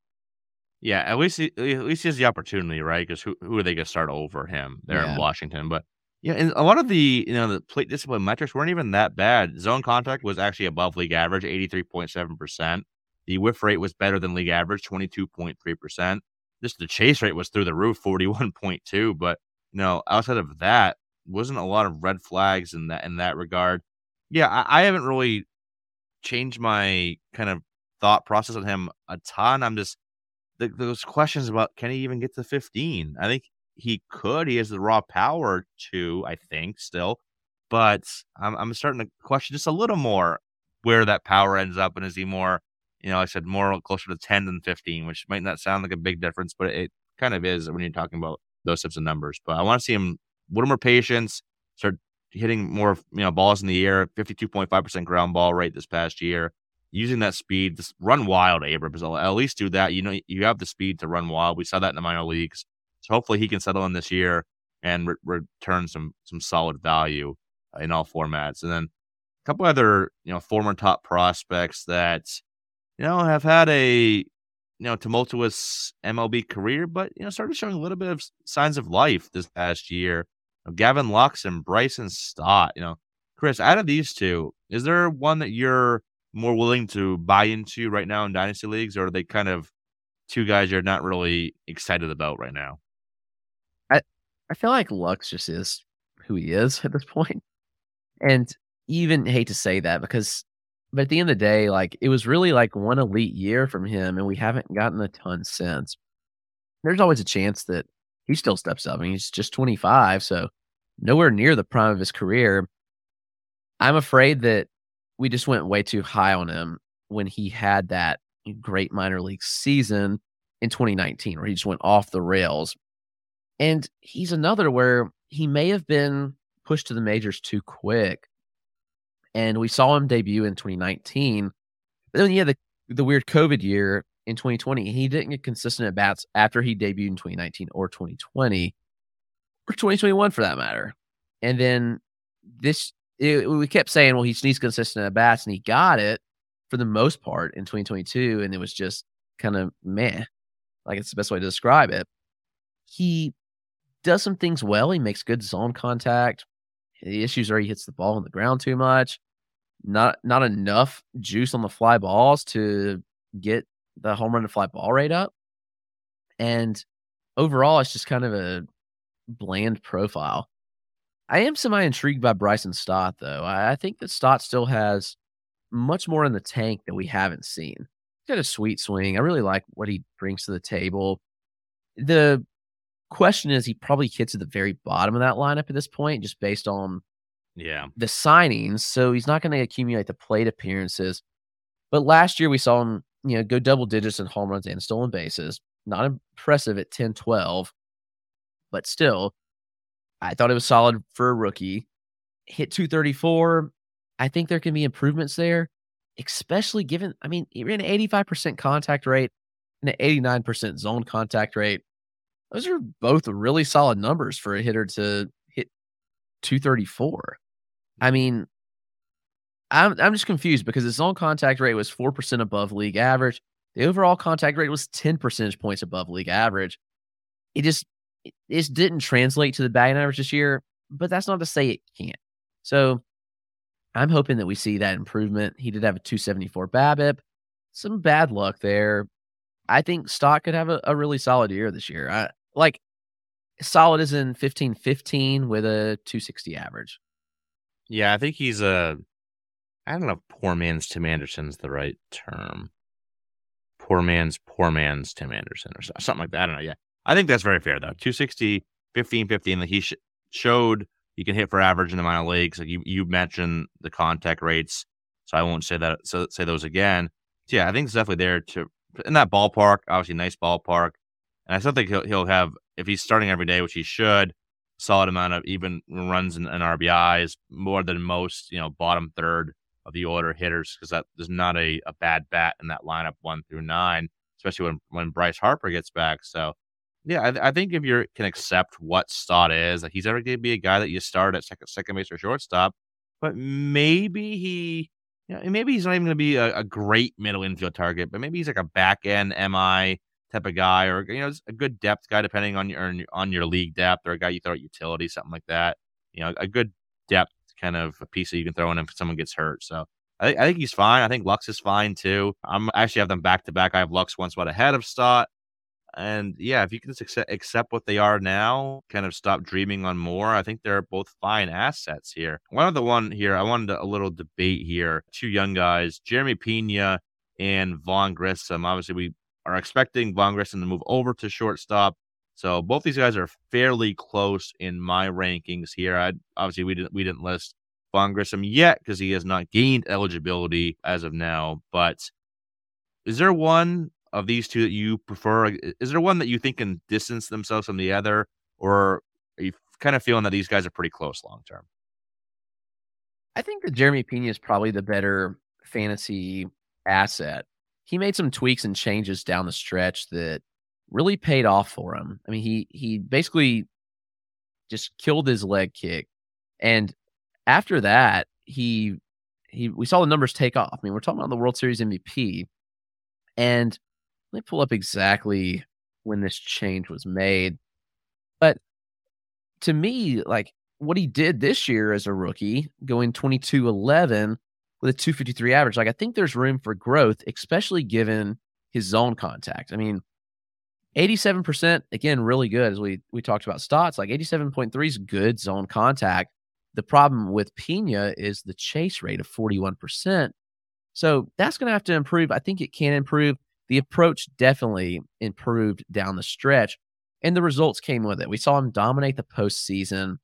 Yeah, at least he, at least he has the opportunity, right? Because who who are they going to start over him there yeah. in Washington? But yeah, and a lot of the you know the plate discipline metrics weren't even that bad. Zone contact was actually above league average, eighty three point seven percent. The whiff rate was better than league average, twenty two point three percent just the chase rate was through the roof, 41.2. But you know, outside of that, wasn't a lot of red flags in that in that regard. Yeah, I, I haven't really changed my kind of thought process on him a ton. I'm just the, those questions about can he even get to 15? I think he could. He has the raw power to, I think, still. But I'm, I'm starting to question just a little more where that power ends up, and is he more you know, I said more closer to 10 than 15, which might not sound like a big difference, but it kind of is when you're talking about those types of numbers. But I want to see him a little more patience, start hitting more, you know, balls in the air, 52.5% ground ball rate this past year, using that speed, just run wild, Abrams. At least do that. You know, you have the speed to run wild. We saw that in the minor leagues. So hopefully he can settle in this year and re- return some some solid value uh, in all formats. And then a couple other, you know, former top prospects that you know, have had a you know tumultuous MLB career, but you know started showing a little bit of signs of life this past year. You know, Gavin Lux and Bryson Stott. You know, Chris, out of these two, is there one that you're more willing to buy into right now in dynasty leagues, or are they kind of two guys you're not really excited about right now? I I feel like Lux just is who he is at this point, and even hate to say that because but at the end of the day, like it was really like one elite year from him, and we haven't gotten a ton since. There's always a chance that he still steps up. I mean, he's just 25, so nowhere near the prime of his career. I'm afraid that we just went way too high on him when he had that great minor league season in 2019, where he just went off the rails. And he's another where he may have been pushed to the majors too quick and we saw him debut in 2019. But then he had the, the weird COVID year in 2020. He didn't get consistent at bats after he debuted in 2019 or 2020 or 2021 for that matter. And then this, it, we kept saying, well, he needs consistent at bats, and he got it for the most part in 2022. And it was just kind of meh. Like it's the best way to describe it. He does some things well. He makes good zone contact. The issues are he hits the ball on the ground too much. Not not enough juice on the fly balls to get the home run to fly ball rate up. And overall, it's just kind of a bland profile. I am semi intrigued by Bryson Stott, though. I, I think that Stott still has much more in the tank that we haven't seen. He's got a sweet swing. I really like what he brings to the table. The question is he probably hits at the very bottom of that lineup at this point, just based on yeah the signings. So he's not going to accumulate the plate appearances. But last year we saw him, you know, go double digits in home runs and stolen bases. Not impressive at 10 12, but still, I thought it was solid for a rookie. Hit 234. I think there can be improvements there, especially given, I mean, he ran an 85% contact rate and an 89% zone contact rate. Those are both really solid numbers for a hitter to hit 234. I mean, I'm I'm just confused because his zone contact rate was 4% above league average. The overall contact rate was 10 percentage points above league average. it just it didn't translate to the batting average this year. But that's not to say it can't. So I'm hoping that we see that improvement. He did have a 274 BABIP. Some bad luck there. I think Stott could have a, a really solid year this year. I like solid is in 15 15 with a 260 average. Yeah, I think he's a I don't know if poor man's Tim Anderson's the right term. Poor man's poor man's Tim Anderson or something like that. I don't know. Yeah. I think that's very fair though. 260, 15, 15. Like he sh- showed you can hit for average in the minor leagues. Like you, you mentioned the contact rates, so I won't say that. So say those again. So yeah, I think it's definitely there to in that ballpark. Obviously, nice ballpark, and I still think he'll he'll have if he's starting every day, which he should, solid amount of even runs and, and RBIs, more than most you know bottom third of the order hitters because that there's not a, a bad bat in that lineup one through nine, especially when when Bryce Harper gets back. So yeah, I, I, think if you can accept what Stott is, like he's ever going to be a guy that you start at second, second base or shortstop, but maybe he, you know, maybe he's not even going to be a, a, great middle infield target, but maybe he's like a back end MI type of guy, or you know, a good depth guy depending on your on your league depth, or a guy you throw at utility, something like that. You know, a good depth kind of a piece that you can throw in if someone gets hurt. So I, I think he's fine. I think Lux is fine too. I'm I actually have them back to back. I have Lux one spot ahead of Stott. And yeah, if you can just accept, what they are now, kind of stop dreaming on more, I think they're both fine assets here. One of the one here, I wanted a little debate here. Two young guys, Jeremy Pena and Vaughn Grissom. Obviously, we are expecting Vaughn Grissom to move over to shortstop. So both these guys are fairly close in my rankings here. I obviously we didn't we didn't list Vaughn Grissom yet because he has not gained eligibility as of now. But is there one of these two that you prefer? Is there one that you think can distance themselves from the other, or are you kind of feeling that these guys are pretty close long term? I think that Jeremy Pena is probably the better fantasy asset. He made some tweaks and changes down the stretch that really paid off for him. I mean, he he basically just killed his leg kick, and after that, he he we saw the numbers take off. I mean, we're talking about the World Series MVP, and let me pull up exactly when this change was made. But to me, like what he did this year as a rookie, going 22 11 with a 253 average, like I think there's room for growth, especially given his zone contact. I mean, 87%, again, really good as we we talked about Stotts. Like 87.3 is good zone contact. The problem with Pena is the chase rate of 41%. So that's going to have to improve. I think it can improve the approach definitely improved down the stretch, and the results came with it. We saw him dominate the postseason.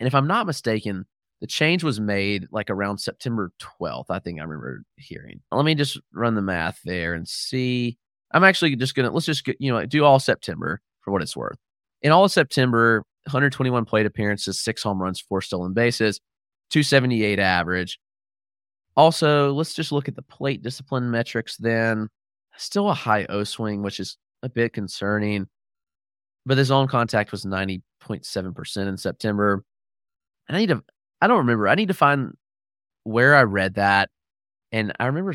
And if I'm not mistaken, the change was made like around September 12th. I think I remember hearing. Let me just run the math there and see. I'm actually just gonna let's just you know do all September for what it's worth. In all of September, 121 plate appearances, six home runs, four stolen bases, 278 average. Also, let's just look at the plate discipline metrics then. Still a high O swing, which is a bit concerning. But his zone contact was 90.7% in September. And I need to, I don't remember. I need to find where I read that. And I remember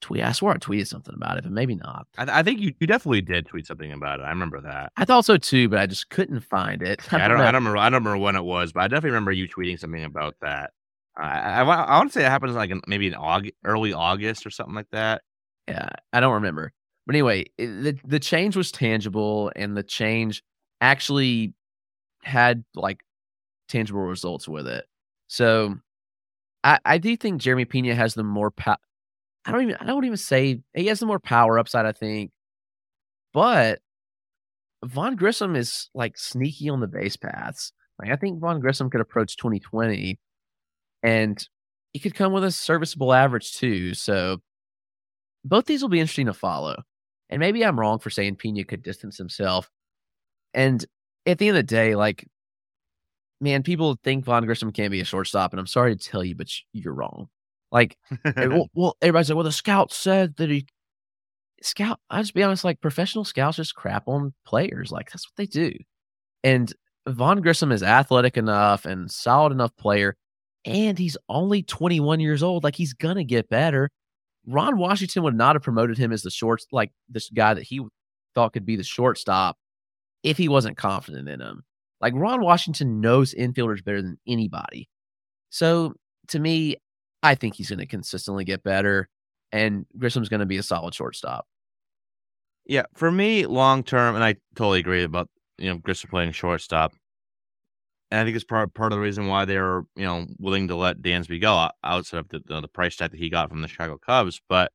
tweet. I swore I tweeted something about it, but maybe not. I, I, think you, you definitely did tweet something about it. I remember that. I thought so too, but I just couldn't find it. Yeah, I, don't, I don't remember. I don't remember when it was, but I definitely remember you tweeting something about that. I, I, I want to say it happens like in, maybe in August, early August or something like that. Yeah, I don't remember. But anyway, it, the the change was tangible, and the change actually had like tangible results with it. So, I I do think Jeremy Pena has the more power. I don't even I don't even say he has the more power upside. I think, but Vaughn Grissom is like sneaky on the base paths. Like I think Vaughn Grissom could approach 2020, and he could come with a serviceable average too. So both these will be interesting to follow. And maybe I'm wrong for saying Pena could distance himself. And at the end of the day, like, man, people think Vaughn Grissom can be a shortstop, and I'm sorry to tell you, but you're wrong. Like, eh, well, well, everybody's like, well, the scout said that he scout. I just be honest, like, professional scouts just crap on players. Like, that's what they do. And Vaughn Grissom is athletic enough and solid enough player, and he's only 21 years old. Like, he's gonna get better. Ron Washington would not have promoted him as the short, like this guy that he thought could be the shortstop if he wasn't confident in him. Like Ron Washington knows infielders better than anybody. So to me, I think he's going to consistently get better, and Grissom's going to be a solid shortstop. Yeah, for me, long term, and I totally agree about you know Grissom playing shortstop. And I think it's part part of the reason why they're you know willing to let Dansby go outside of the, the, the price tag that he got from the Chicago Cubs. But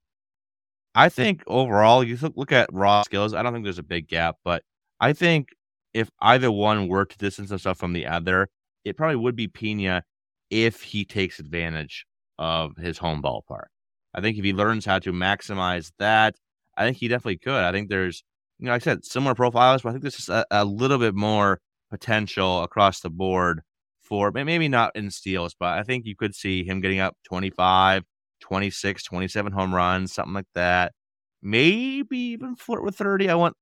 I think overall, you look at raw skills. I don't think there's a big gap, but I think if either one were to distance himself from the other, it probably would be Pena if he takes advantage of his home ballpark. I think if he learns how to maximize that, I think he definitely could. I think there's, you know, like I said, similar profiles, but I think there's just a, a little bit more potential across the board for maybe not in steals, but I think you could see him getting up 25, 26, 27 home runs, something like that. Maybe even flirt with 30. I won't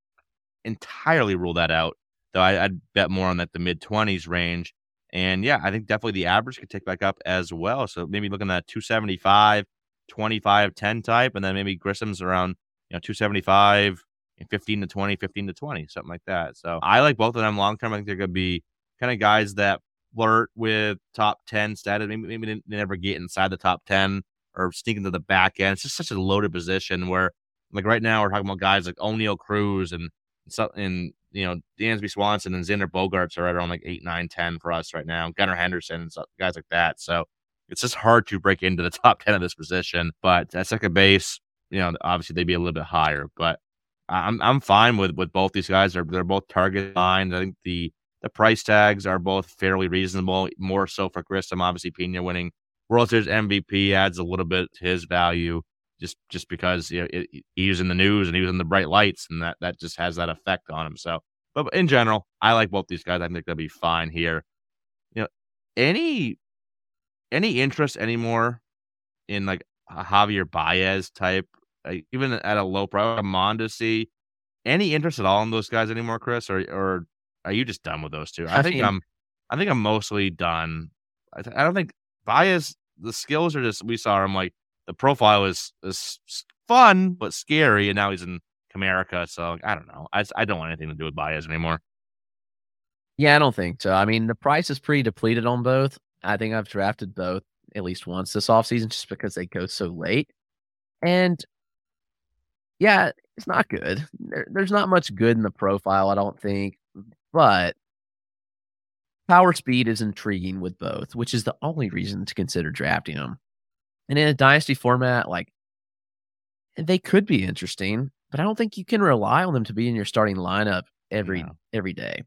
entirely rule that out, though I, would bet more on that the mid 20s range. And yeah, I think definitely the average could tick back up as well. So maybe looking at 275, 25, 10 type, and then maybe Grissom's around, you know, 275, 15 to 20, 15 to 20, something like that. So I like both of them long term. I think they're going to be kind of guys that flirt with top 10 status. Maybe, maybe they never get inside the top 10 or sneak into the back end. It's just such a loaded position where, like right now, we're talking about guys like Oneil Cruz and and you know Dansby Swanson and Xander Bogaerts are right around like eight, nine, ten for us right now. Gunnar Henderson and guys like that. So it's just hard to break into the top ten of this position. But at second base, you know, obviously they'd be a little bit higher. But I'm I'm fine with with both these guys. They're they're both target lines. I think the the price tags are both fairly reasonable. More so for Grissom, obviously Pena winning World Series MVP adds a little bit to his value just just because you know, it, he was in the news and he was in the bright lights, and that that just has that effect on him. So, but in general, I like both these guys. I think they'll be fine here. You know, any any interest anymore in like Javier Baez type, even at a low price, a Mondesi, any interest at all in those guys anymore, Chris, or or are you just done with those two? I, I think mean, I'm, I think I'm mostly done. I, th- I don't think Baez. The skills are just we saw him like the profile is is fun but scary, and now he's in Comerica. So I don't know. I I don't want anything to do with Baez anymore. Yeah, I don't think so. I mean, the price is pretty depleted on both. I think I've drafted both at least once this offseason just because they go so late. And yeah, it's not good. There, there's not much good in the profile, I don't think. But power speed is intriguing with both, which is the only reason to consider drafting them. And in a dynasty format, like eh, they could be interesting, but I don't think you can rely on them to be in your starting lineup every no. every day.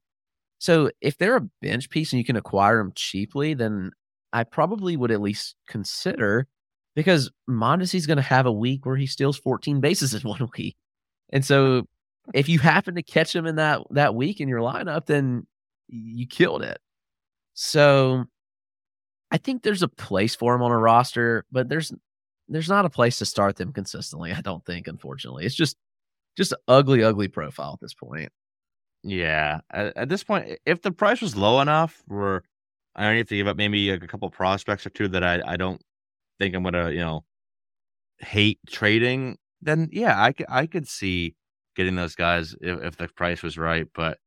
So if they're a bench piece and you can acquire them cheaply, then I probably would at least consider because Mondesi's going to have a week where he steals 14 bases in one week. And so if you happen to catch him in that that week in your lineup, then you killed it. So I think there's a place for him on a roster, but there's there's not a place to start them consistently. I don't think, unfortunately, it's just just ugly, ugly profile at this point. Yeah, at, at this point, if the price was low enough, where I only have to give up maybe a couple prospects or two that I I don't think I'm gonna you know hate trading, then yeah, I I could see getting those guys if, if the price was right. But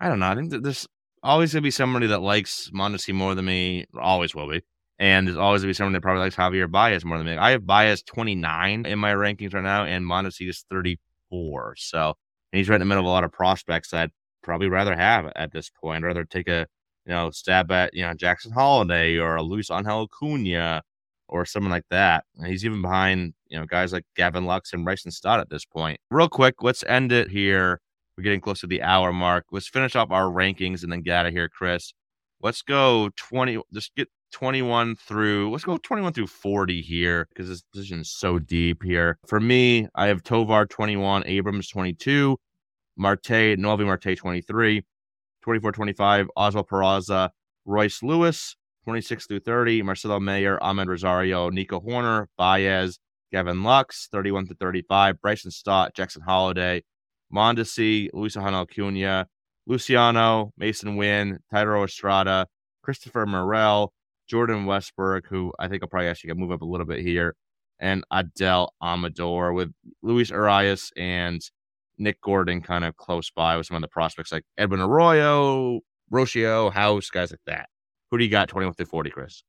I don't know. I think that this always gonna be somebody that likes Mondesi more than me. Always will be. And there's always gonna be someone that probably likes Javier Baez more than me. I have Baez 29 in my rankings right now, and Mondesi is 34. So and he's right in the middle of a lot of prospects I'd probably rather have at this point. I'd rather take a you know stab at you know Jackson Holliday or a Luis Angel Acuna or someone like that. And he's even behind you know guys like Gavin Lux and Bryson Stott at this point. Real quick, let's end it here we're getting close to the hour mark. Let's finish up our rankings and then get out of here, Chris. Let's go 20. Just get 21 through. Let's go 21 through 40 here because this position is so deep here. For me, I have Tovar 21, Abrams 22, Marte, Noelvi Marte 23, 24 25, Oswald Peraza, Royce Lewis 26 through 30, Marcelo Mayer, Amed Rosario, Nico Hoerner, Baez, Gavin Lux 31 to 35, Bryson Stott, Jackson Holliday, Mondesi, Luis Angel Acuna, Luciano, Mason Winn, Thairo Estrada, Christopher Morel, Jordan Westburg, who I think I'll probably actually move up a little bit here, and Adael Amador with Luis Urias and Nick Gordon kind of close by with some of the prospects like Edwin Arroyo, Rocchio, House, guys like that. Who do you got 21 through 40, Chris?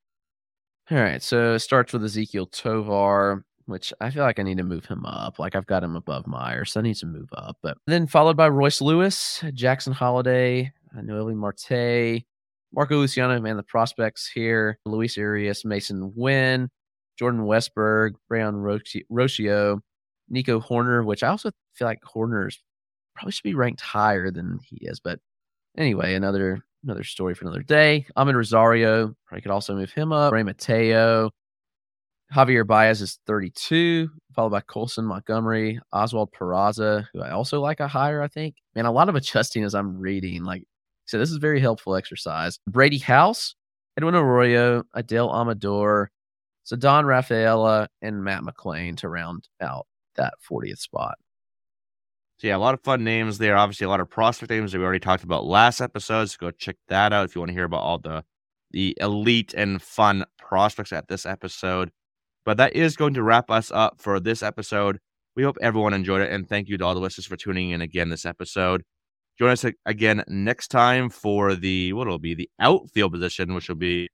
All right. So it starts with Ezequiel Tovar, which I feel like I need to move him up. Like I've got him above Myers, so I need to move up. But then followed by Royce Lewis, Jackson Holliday, Noelvi Marte, Marco Luciano, man, the prospects here, Luis Urias, Mason Winn, Jordan Westburg, Brayan Rocchio, Nico Hoerner, which I also feel like Hoerner's probably should be ranked higher than he is. But anyway, another another story for another day. Amed Rosario, probably could also move him up. Ray Mateo, Javier Baez is 32, followed by Colson Montgomery, Oswald Peraza, who I also like a higher, I think. Man, a lot of adjusting as I'm reading. Like, so this is very helpful exercise. Brady House, Edwin Arroyo, Adael Amador, Don Rafaela and Matt McLain to round out that 40th spot. So yeah, a lot of fun names there. Obviously, a lot of prospect names that we already talked about last episode. So go check that out if you want to hear about all the the elite and fun prospects at this episode. But that is going to wrap us up for this episode. We hope everyone enjoyed it, and thank you to all the listeners for tuning in again this episode. Join us again next time for the what will be the outfield position, which will be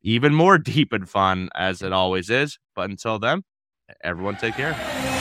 even more deep and fun as it always is. But until then, everyone take care.